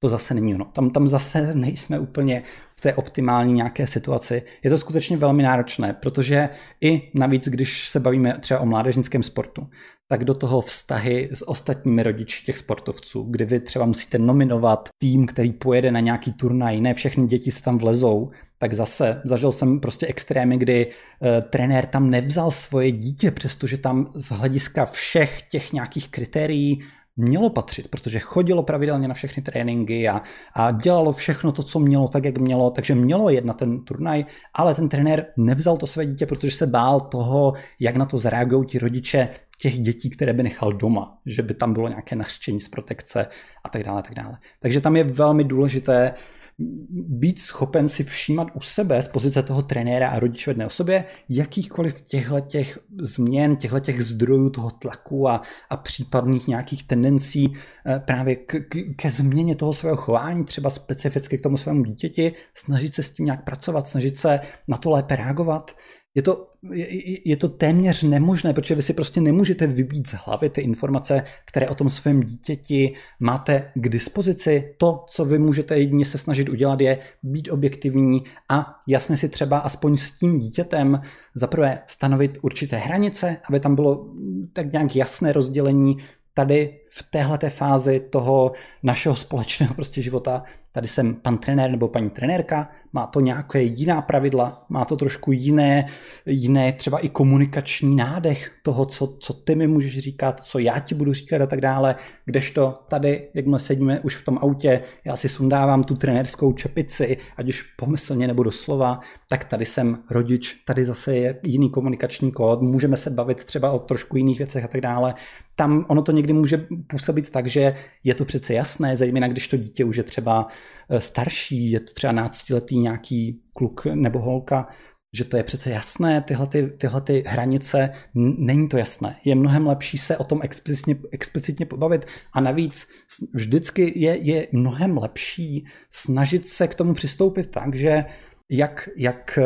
S1: To zase není ono. Tam, tam zase nejsme úplně v té optimální nějaké situaci. Je to skutečně velmi náročné, protože i navíc, když se bavíme třeba o mládežnickém sportu, tak do toho vztahy s ostatními rodiči těch sportovců, kdy vy třeba musíte nominovat tým, který pojede na nějaký turnaj, ne všechny děti se tam vlezou, tak zase zažil jsem prostě extrémy, kdy e, trenér tam nevzal svoje dítě, přestože tam z hlediska všech těch nějakých kritérií mělo patřit, protože chodilo pravidelně na všechny tréninky a, a dělalo všechno to, co mělo, tak, jak mělo, takže mělo jet na ten turnaj, ale ten trenér nevzal to své dítě, protože se bál toho, jak na to zareagují ti rodiče těch dětí, které by nechal doma, že by tam bylo nějaké nařčení z protekce a tak dále, tak dále. Takže tam je velmi důležité být schopen si všímat u sebe z pozice toho trenéra a rodiče v jedné osobě jakýchkoliv těchto těch změn, těchto těch zdrojů toho tlaku a, a případných nějakých tendencí eh, právě k, k, ke změně toho svého chování, třeba specificky k tomu svému dítěti, snažit se s tím nějak pracovat, snažit se na to lépe reagovat je to, je, je to téměř nemožné, protože vy si prostě nemůžete vybít z hlavy ty informace, které o tom svém dítěti máte k dispozici. To, co vy můžete jedině se snažit udělat, je být objektivní a jasně si třeba aspoň s tím dítětem zaprvé stanovit určité hranice, aby tam bylo tak nějak jasné rozdělení tady v téhleté fázi toho našeho společného prostě života, tady jsem pan trenér nebo paní trenérka, má to nějaké jiná pravidla, má to trošku jiné, jiné třeba i komunikační nádech toho, co, co ty mi můžeš říkat, co já ti budu říkat a tak dále, kdežto tady, jakmile sedíme už v tom autě, já si sundávám tu trenérskou čepici, ať už pomyslně nebo doslova, tak tady jsem rodič, tady zase je jiný komunikační kód, můžeme se bavit třeba o trošku jiných věcech a tak dále. Tam ono to někdy může působit tak, že je to přece jasné, zejména když to dítě už je třeba eh, starší, je to třeba náctiletý nějaký kluk nebo holka, že to je přece jasné, tyhle, ty, tyhle ty hranice, není to jasné. Je mnohem lepší se o tom explicitně, explicitně pobavit a navíc vždycky je, je mnohem lepší snažit se k tomu přistoupit tak, že jak, jak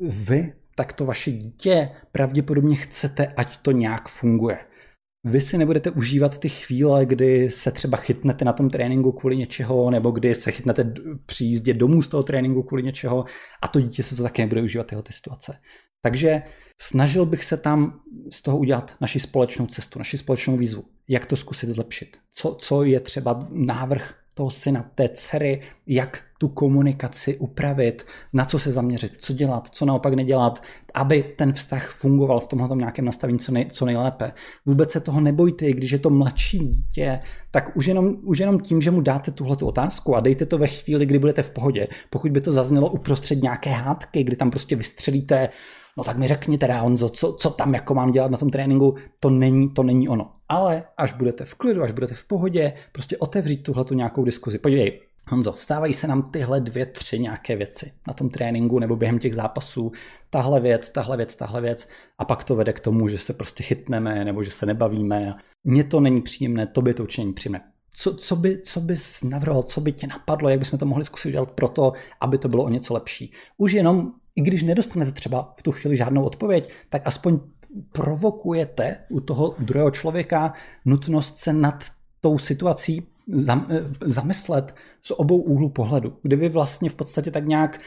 S1: vy, tak to vaše dítě pravděpodobně chcete, ať to nějak funguje vy si nebudete užívat ty chvíle, kdy se třeba chytnete na tom tréninku kvůli něčeho, nebo kdy se chytnete při jízdě domů z toho tréninku kvůli něčeho a to dítě se to také nebude užívat tyhle ty situace. Takže snažil bych se tam z toho udělat naši společnou cestu, naši společnou výzvu. Jak to zkusit zlepšit? Co, co je třeba návrh toho syna, té dcery, jak tu komunikaci upravit, na co se zaměřit, co dělat, co naopak nedělat, aby ten vztah fungoval v tomhle nějakém nastavení co, nej, co nejlépe. Vůbec se toho nebojte, když je to mladší dítě, tak už jenom, už jenom tím, že mu dáte tuhle otázku a dejte to ve chvíli, kdy budete v pohodě. Pokud by to zaznělo uprostřed nějaké hádky, kdy tam prostě vystřelíte no tak mi řekni teda Honzo, co, co tam jako mám dělat na tom tréninku, to není, to není ono. Ale až budete v klidu, až budete v pohodě, prostě otevřít tuhle tu nějakou diskuzi. Podívej, Honzo, stávají se nám tyhle dvě, tři nějaké věci na tom tréninku nebo během těch zápasů. Tahle věc, tahle věc, tahle věc. A pak to vede k tomu, že se prostě chytneme nebo že se nebavíme. Mně to není příjemné, to by to určitě není příjemné. Co, co, by, co bys navrhl, co by tě napadlo, jak bychom to mohli zkusit udělat pro to, aby to bylo o něco lepší. Už jenom i když nedostanete třeba v tu chvíli žádnou odpověď, tak aspoň provokujete u toho druhého člověka nutnost se nad tou situací zamyslet z obou úhlů pohledu, kde vy vlastně v podstatě tak nějak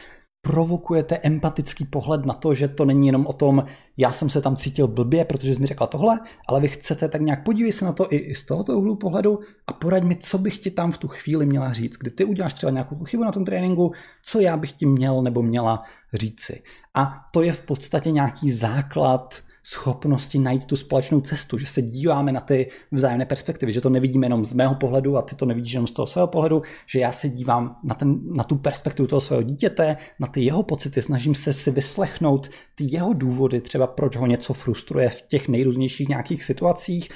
S1: provokujete empatický pohled na to, že to není jenom o tom, já jsem se tam cítil blbě, protože jsi mi řekla tohle, ale vy chcete tak nějak podívej se na to i z tohoto úhlu pohledu a poraď mi, co bych ti tam v tu chvíli měla říct, kdy ty uděláš třeba nějakou chybu na tom tréninku, co já bych ti měl nebo měla říci. A to je v podstatě nějaký základ schopnosti najít tu společnou cestu, že se díváme na ty vzájemné perspektivy, že to nevidíme jenom z mého pohledu a ty to nevidíš jenom z toho svého pohledu, že já se dívám na, ten, na tu perspektivu toho svého dítěte, na ty jeho pocity, snažím se si vyslechnout ty jeho důvody, třeba proč ho něco frustruje v těch nejrůznějších nějakých situacích,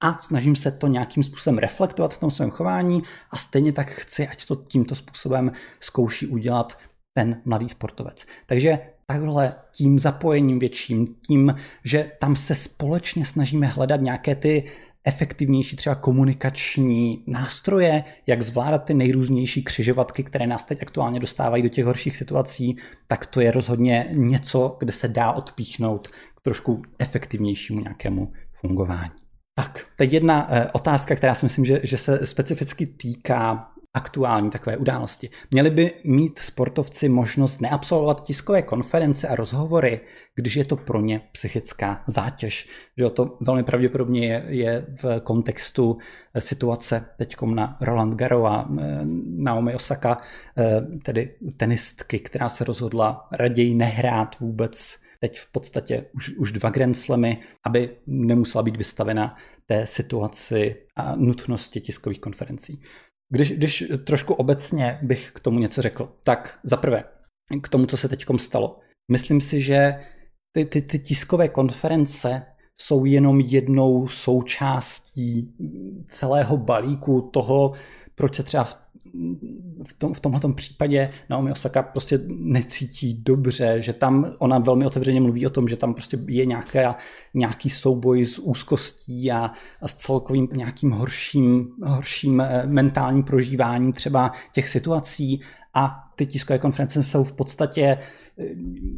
S1: a snažím se to nějakým způsobem reflektovat v tom svém chování a stejně tak chci, ať to tímto způsobem zkouší udělat ten mladý sportovec. Takže takhle tím zapojením větším, tím, že tam se společně snažíme hledat nějaké ty efektivnější třeba komunikační nástroje, jak zvládat ty nejrůznější křižovatky, které nás teď aktuálně dostávají do těch horších situací, tak to je rozhodně něco, kde se dá odpíchnout k trošku efektivnějšímu nějakému fungování. Tak, teď jedna eh, otázka, která si myslím, že, že se specificky týká aktuální takové události. Měli by mít sportovci možnost neabsolvovat tiskové konference a rozhovory, když je to pro ně psychická zátěž. Že to velmi pravděpodobně je, je v kontextu eh, situace teď na Roland Garros a eh, Naomi Osaka, eh, tedy tenistky, která se rozhodla raději nehrát vůbec teď v podstatě už, už dva Grand Slamy, aby nemusela být vystavena té situaci a nutnosti tiskových konferencí. Když, když trošku obecně bych k tomu něco řekl, tak za prvé, k tomu, co se teď stalo. Myslím si, že ty, ty, ty tiskové konference jsou jenom jednou součástí celého balíku toho, proč se třeba v v, tom, v tomhle případě Naomi Osaka prostě necítí dobře, že tam ona velmi otevřeně mluví o tom, že tam prostě je nějaká, nějaký souboj s úzkostí a, a s celkovým nějakým horším, horším eh, mentálním prožíváním třeba těch situací a ty tiskové konference jsou v podstatě eh,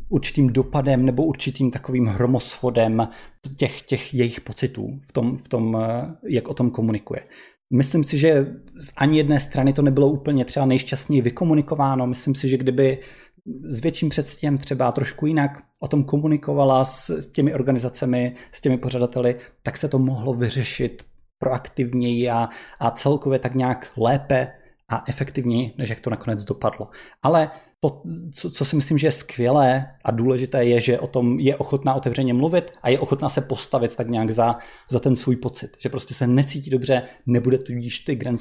S1: určitým dopadem nebo určitým takovým hromosvodem těch, těch jejich pocitů v tom, v tom, eh, jak o tom komunikuje. Myslím si, že z ani jedné strany to nebylo úplně třeba nejšťastněji vykomunikováno. Myslím si, že kdyby s větším předstěm třeba trošku jinak o tom komunikovala s, s těmi organizacemi, s těmi pořadateli, tak se to mohlo vyřešit proaktivněji a, a celkově tak nějak lépe a efektivněji, než jak to nakonec dopadlo. Ale co, co si myslím, že je skvělé a důležité, je, že o tom je ochotná otevřeně mluvit a je ochotná se postavit tak nějak za, za ten svůj pocit. Že prostě se necítí dobře, nebude tudíž ty Grand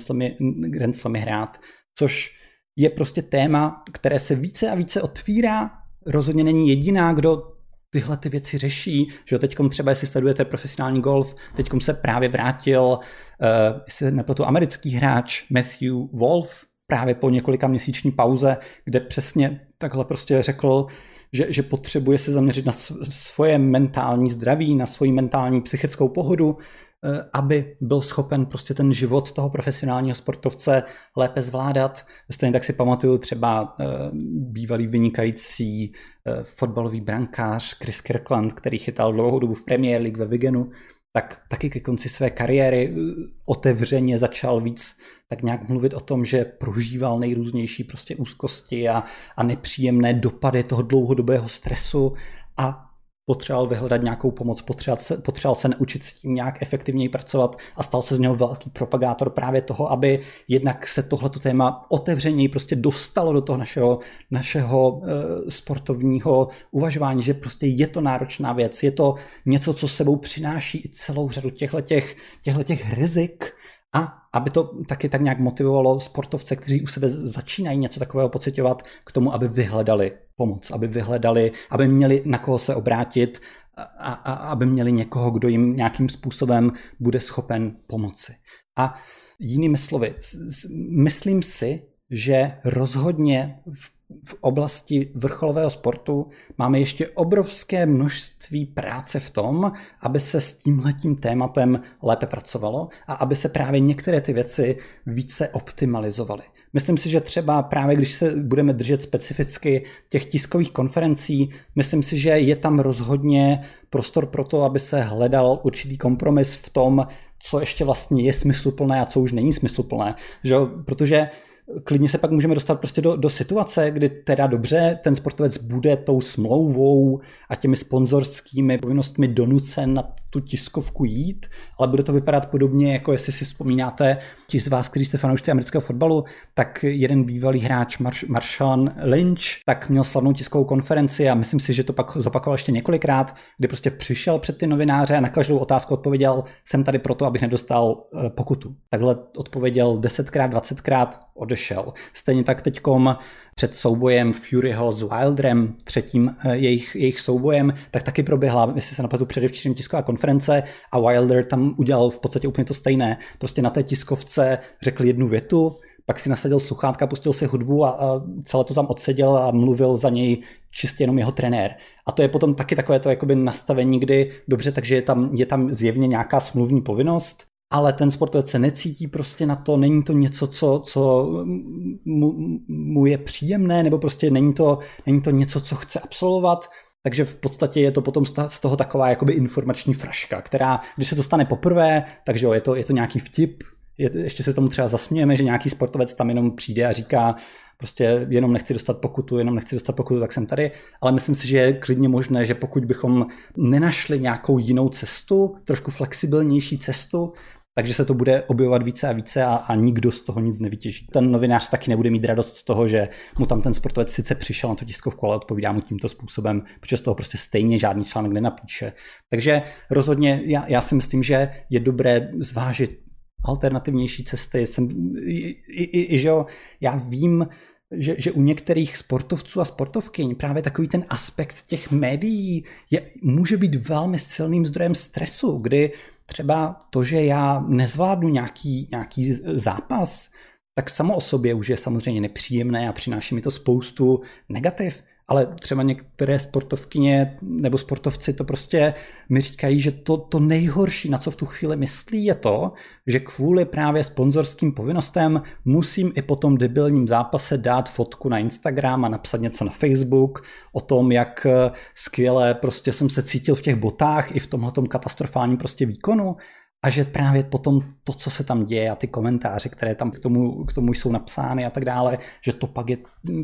S1: Slamy, hrát. Což je prostě téma, které se více a více otvírá. Rozhodně není jediná, kdo tyhle ty věci řeší, že teď třeba, jestli sledujete profesionální golf, teď se právě vrátil, uh, jestli nepletu, americký hráč Matthew Wolf, právě po několika měsíční pauze, kde přesně takhle prostě řekl, že, že potřebuje se zaměřit na svoje mentální zdraví, na svoji mentální psychickou pohodu, eh, aby byl schopen prostě ten život toho profesionálního sportovce lépe zvládat. Stejně tak si pamatuju třeba eh, bývalý vynikající eh, fotbalový brankář Chris Kirkland, který chytal dlouhou dobu v Premier League ve Vigenu, tak taky ke konci své kariéry otevřeně začal víc tak nějak mluvit o tom, že prožíval nejrůznější prostě úzkosti a, a nepříjemné dopady toho dlouhodobého stresu. A potřeboval vyhledat nějakou pomoc, potřeboval se, potřeboval se naučit s tím nějak efektivněji pracovat a stal se z něho velký propagátor právě toho, aby jednak se tohleto téma otevřeněji prostě dostalo do toho našeho, našeho e, sportovního uvažování, že prostě je to náročná věc, je to něco, co sebou přináší i celou řadu těchto těch rizik, a aby to taky tak nějak motivovalo sportovce, kteří u sebe začínají něco takového pocitovat, k tomu, aby vyhledali pomoc, aby vyhledali, aby měli na koho se obrátit a, a aby měli někoho, kdo jim nějakým způsobem bude schopen pomoci. A jinými slovy, myslím si, že rozhodně v v oblasti vrcholového sportu máme ještě obrovské množství práce v tom, aby se s tímhletím tématem lépe pracovalo a aby se právě některé ty věci více optimalizovaly. Myslím si, že třeba právě když se budeme držet specificky těch tiskových konferencí, myslím si, že je tam rozhodně prostor pro to, aby se hledal určitý kompromis v tom, co ještě vlastně je smysluplné a co už není smysluplné. Že? Protože klidně se pak můžeme dostat prostě do, do situace, kdy teda dobře, ten sportovec bude tou smlouvou a těmi sponzorskými povinnostmi donucen na tu tiskovku jít, ale bude to vypadat podobně, jako jestli si vzpomínáte, ti z vás, kteří jste fanoušci amerického fotbalu, tak jeden bývalý hráč Marsh, Marshawn Lynch, tak měl slavnou tiskovou konferenci a myslím si, že to pak zopakoval ještě několikrát, kdy prostě přišel před ty novináře a na každou otázku odpověděl, jsem tady proto, abych nedostal eh, pokutu. Takhle odpověděl 10krát, 20krát, odešel. Stejně tak teďkom před soubojem Furyho s Wilderem, třetím eh, jejich, jejich soubojem, tak taky proběhla, jestli se napadu předevčírem tisková konference a Wilder tam udělal v podstatě úplně to stejné. Prostě na té tiskovce řekl jednu větu, pak si nasadil sluchátka, pustil si hudbu a, a celé to tam odseděl a mluvil za něj čistě jenom jeho trenér. A to je potom taky takové to jakoby nastavení, kdy dobře, takže je tam, je tam zjevně nějaká smluvní povinnost, ale ten sportovec se necítí prostě na to, není to něco, co, co mu, mu je příjemné, nebo prostě není to, není to něco, co chce absolvovat, takže v podstatě je to potom z toho taková jakoby informační fraška, která, když se to stane poprvé, takže jo, je to, je to nějaký vtip, je, ještě se tomu třeba zasmějeme, že nějaký sportovec tam jenom přijde a říká, prostě jenom nechci dostat pokutu, jenom nechci dostat pokutu, tak jsem tady. Ale myslím si, že je klidně možné, že pokud bychom nenašli nějakou jinou cestu, trošku flexibilnější cestu, takže se to bude objevovat více a více a, a nikdo z toho nic nevytěží. Ten novinář taky nebude mít radost z toho, že mu tam ten sportovec sice přišel na tu tiskovku, ale odpovídá mu tímto způsobem, protože z toho prostě stejně žádný článek nenapíše. Takže rozhodně já, já si myslím, že je dobré zvážit alternativnější cesty. Jsem, i, i, i, že jo, já vím, že, že u některých sportovců a sportovkyň právě takový ten aspekt těch médií je, může být velmi silným zdrojem stresu, kdy třeba to, že já nezvládnu nějaký, nějaký zápas, tak samo o sobě už je samozřejmě nepříjemné a přináší mi to spoustu negativ ale třeba některé sportovkyně nebo sportovci to prostě mi říkají, že to, to nejhorší, na co v tu chvíli myslí, je to, že kvůli právě sponzorským povinnostem musím i po tom debilním zápase dát fotku na Instagram a napsat něco na Facebook o tom, jak skvěle prostě jsem se cítil v těch botách i v tomhle katastrofálním prostě výkonu a že právě potom to, co se tam děje a ty komentáře, které tam k tomu, k tomu jsou napsány a tak dále, že to pak je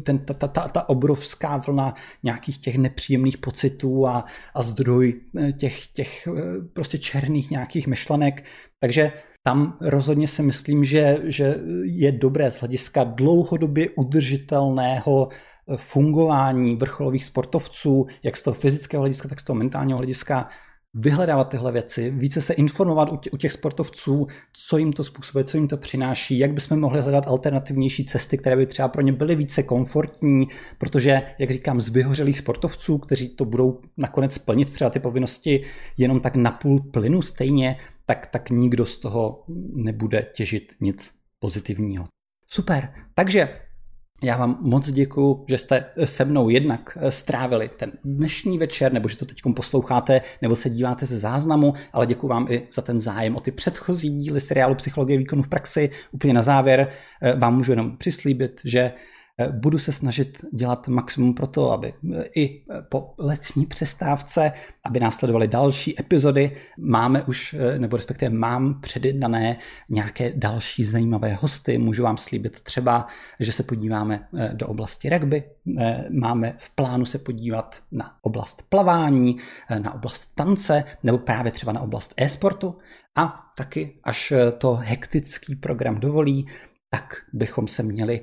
S1: ten, ta, ta, ta, ta obrovská vlna nějakých těch nepříjemných pocitů a, a zdroj eh, těch, těch eh, prostě černých nějakých myšlenek. Takže tam rozhodně si myslím, že, že je dobré z hlediska dlouhodobě udržitelného fungování vrcholových sportovců, jak z toho fyzického hlediska, tak z toho mentálního hlediska, vyhledávat tyhle věci, více se informovat u těch sportovců, co jim to způsobuje, co jim to přináší, jak bychom mohli hledat alternativnější cesty, které by třeba pro ně byly více komfortní, protože, jak říkám, z vyhořelých sportovců, kteří to budou nakonec splnit třeba ty povinnosti jenom tak na půl plynu stejně, tak, tak nikdo z toho nebude těžit nic pozitivního. Super, takže já vám moc děkuji, že jste se mnou jednak strávili ten dnešní večer, nebo že to teď posloucháte, nebo se díváte ze záznamu, ale děkuji vám i za ten zájem o ty předchozí díly seriálu Psychologie výkonu v praxi. Úplně na závěr eh, vám můžu jenom přislíbit, že Eh, budu se snažit dělat maximum pro to, aby eh, i eh, po letní přestávce, aby následovaly další epizody. Máme už, nebo respektive mám předjednané nějaké další zajímavé hosty. Můžu vám slíbit třeba, že se podíváme do oblasti rugby. Máme v plánu se podívat na oblast plavání, na oblast tance, nebo právě třeba na oblast e-sportu. A taky, až to hektický program dovolí, tak bychom se měli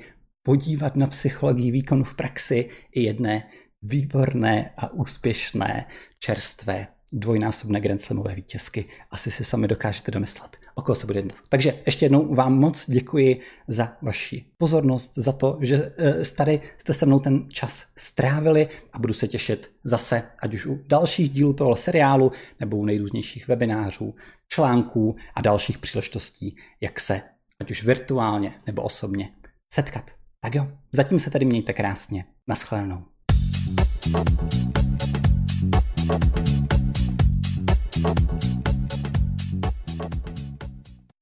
S1: podívat na psychologii výkonu v praxi i jedné výborné a úspěšné čerstvé dvojnásobné Grand Slamové vítězky. Asi si sami dokážete domyslet, o koho se bude jednat. Takže ještě jednou vám moc děkuji za vaši pozornost, za to, že eh, tady jste se mnou ten čas strávili a budu se těšit zase, ať už u dalších dílů toho seriálu, nebo u nejrůznějších webinářů, článků a dalších příležitostí, jak se, ať už virtuálně nebo osobně, setkat. Tak jo, zatím se tady mějte krásně. Naschledanou. thank you